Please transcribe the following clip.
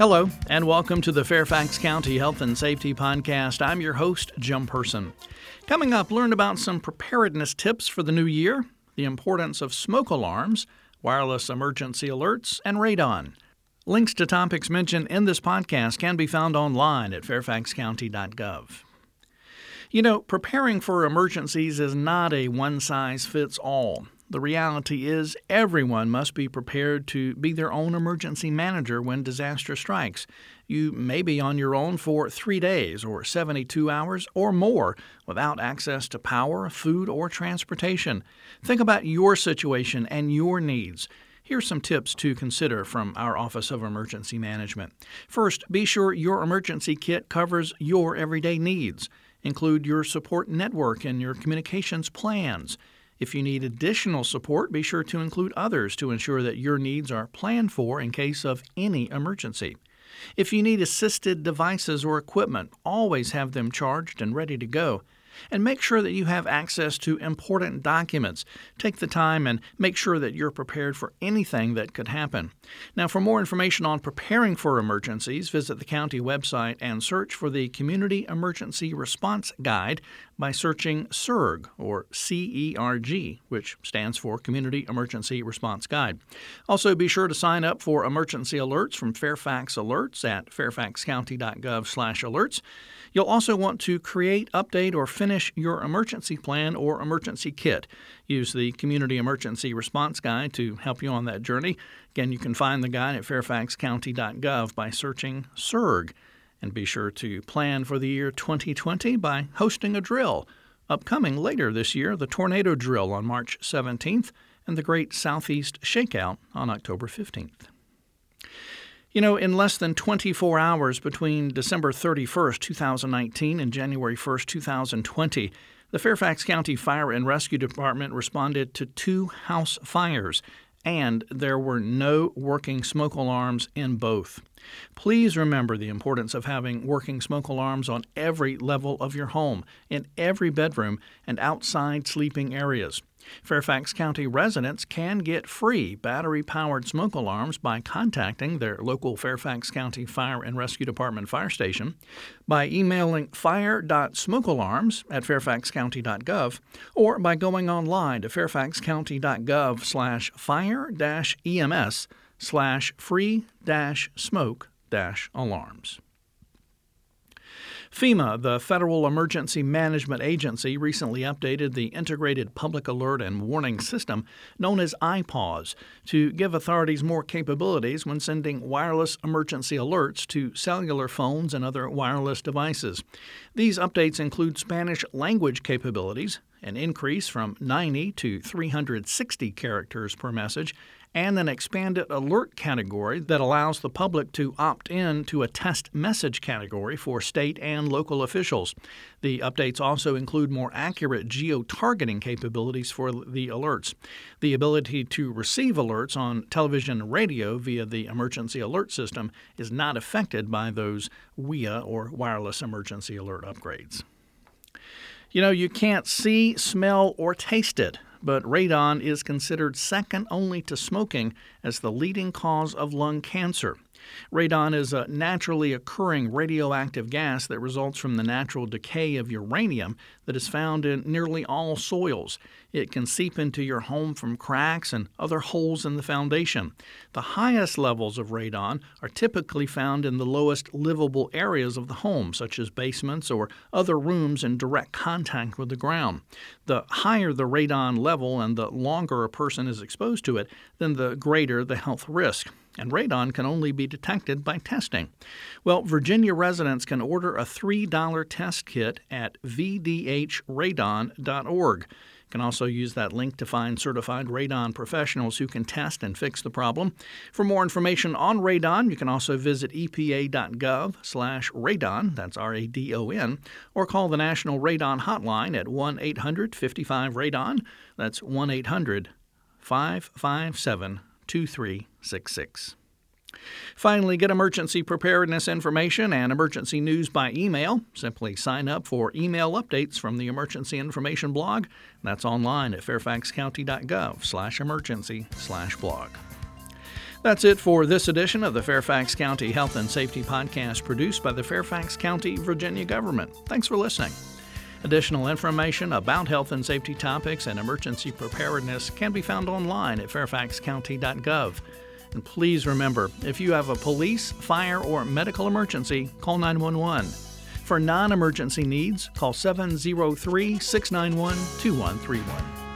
Hello, and welcome to the Fairfax County Health and Safety Podcast. I'm your host, Jim Person. Coming up, learn about some preparedness tips for the new year, the importance of smoke alarms, wireless emergency alerts, and radon. Links to topics mentioned in this podcast can be found online at fairfaxcounty.gov. You know, preparing for emergencies is not a one size fits all. The reality is, everyone must be prepared to be their own emergency manager when disaster strikes. You may be on your own for three days or 72 hours or more without access to power, food, or transportation. Think about your situation and your needs. Here's some tips to consider from our Office of Emergency Management. First, be sure your emergency kit covers your everyday needs. Include your support network and your communications plans. If you need additional support, be sure to include others to ensure that your needs are planned for in case of any emergency. If you need assisted devices or equipment, always have them charged and ready to go and make sure that you have access to important documents. Take the time and make sure that you're prepared for anything that could happen. Now, for more information on preparing for emergencies, visit the county website and search for the Community Emergency Response Guide by searching CERG or CERG, which stands for Community Emergency Response Guide. Also, be sure to sign up for emergency alerts from Fairfax Alerts at fairfaxcounty.gov/alerts. You'll also want to create, update, or finish your emergency plan or emergency kit. Use the Community Emergency Response Guide to help you on that journey. Again, you can find the guide at fairfaxcounty.gov by searching CERG. And be sure to plan for the year 2020 by hosting a drill. Upcoming later this year, the Tornado Drill on March 17th and the Great Southeast Shakeout on October 15th. You know, in less than 24 hours between December 31st, 2019 and January 1st, 2020, the Fairfax County Fire and Rescue Department responded to two house fires and there were no working smoke alarms in both. Please remember the importance of having working smoke alarms on every level of your home, in every bedroom, and outside sleeping areas. Fairfax County residents can get free battery powered smoke alarms by contacting their local Fairfax County Fire and Rescue Department fire station, by emailing fire.smokealarms at fairfaxcounty.gov, or by going online to fairfaxcounty.gov slash fire EMS slash free smoke alarms. FEMA, the Federal Emergency Management Agency, recently updated the Integrated Public Alert and Warning System, known as IPAWS, to give authorities more capabilities when sending wireless emergency alerts to cellular phones and other wireless devices. These updates include Spanish language capabilities, an increase from 90 to 360 characters per message, and an expanded alert category that allows the public to opt in to a test message category for state and local officials. The updates also include more accurate geo targeting capabilities for the alerts. The ability to receive alerts on television and radio via the emergency alert system is not affected by those WEA or wireless emergency alert upgrades. You know, you can't see, smell, or taste it, but radon is considered second only to smoking as the leading cause of lung cancer. Radon is a naturally occurring radioactive gas that results from the natural decay of uranium that is found in nearly all soils. It can seep into your home from cracks and other holes in the foundation. The highest levels of radon are typically found in the lowest livable areas of the home, such as basements or other rooms in direct contact with the ground. The higher the radon level and the longer a person is exposed to it, then the greater the health risk and radon can only be detected by testing. Well, Virginia residents can order a $3 test kit at vdhradon.org. You can also use that link to find certified radon professionals who can test and fix the problem. For more information on radon, you can also visit epa.gov/radon, that's R A D O N, or call the National Radon Hotline at 1-800-55-radon. That's 1-800-557 2366. Finally, get emergency preparedness information and emergency news by email. Simply sign up for email updates from the Emergency Information blog. That's online at fairfaxcounty.gov slash emergency slash blog. That's it for this edition of the Fairfax County Health and Safety Podcast produced by the Fairfax County, Virginia government. Thanks for listening. Additional information about health and safety topics and emergency preparedness can be found online at fairfaxcounty.gov. And please remember if you have a police, fire, or medical emergency, call 911. For non emergency needs, call 703 691 2131.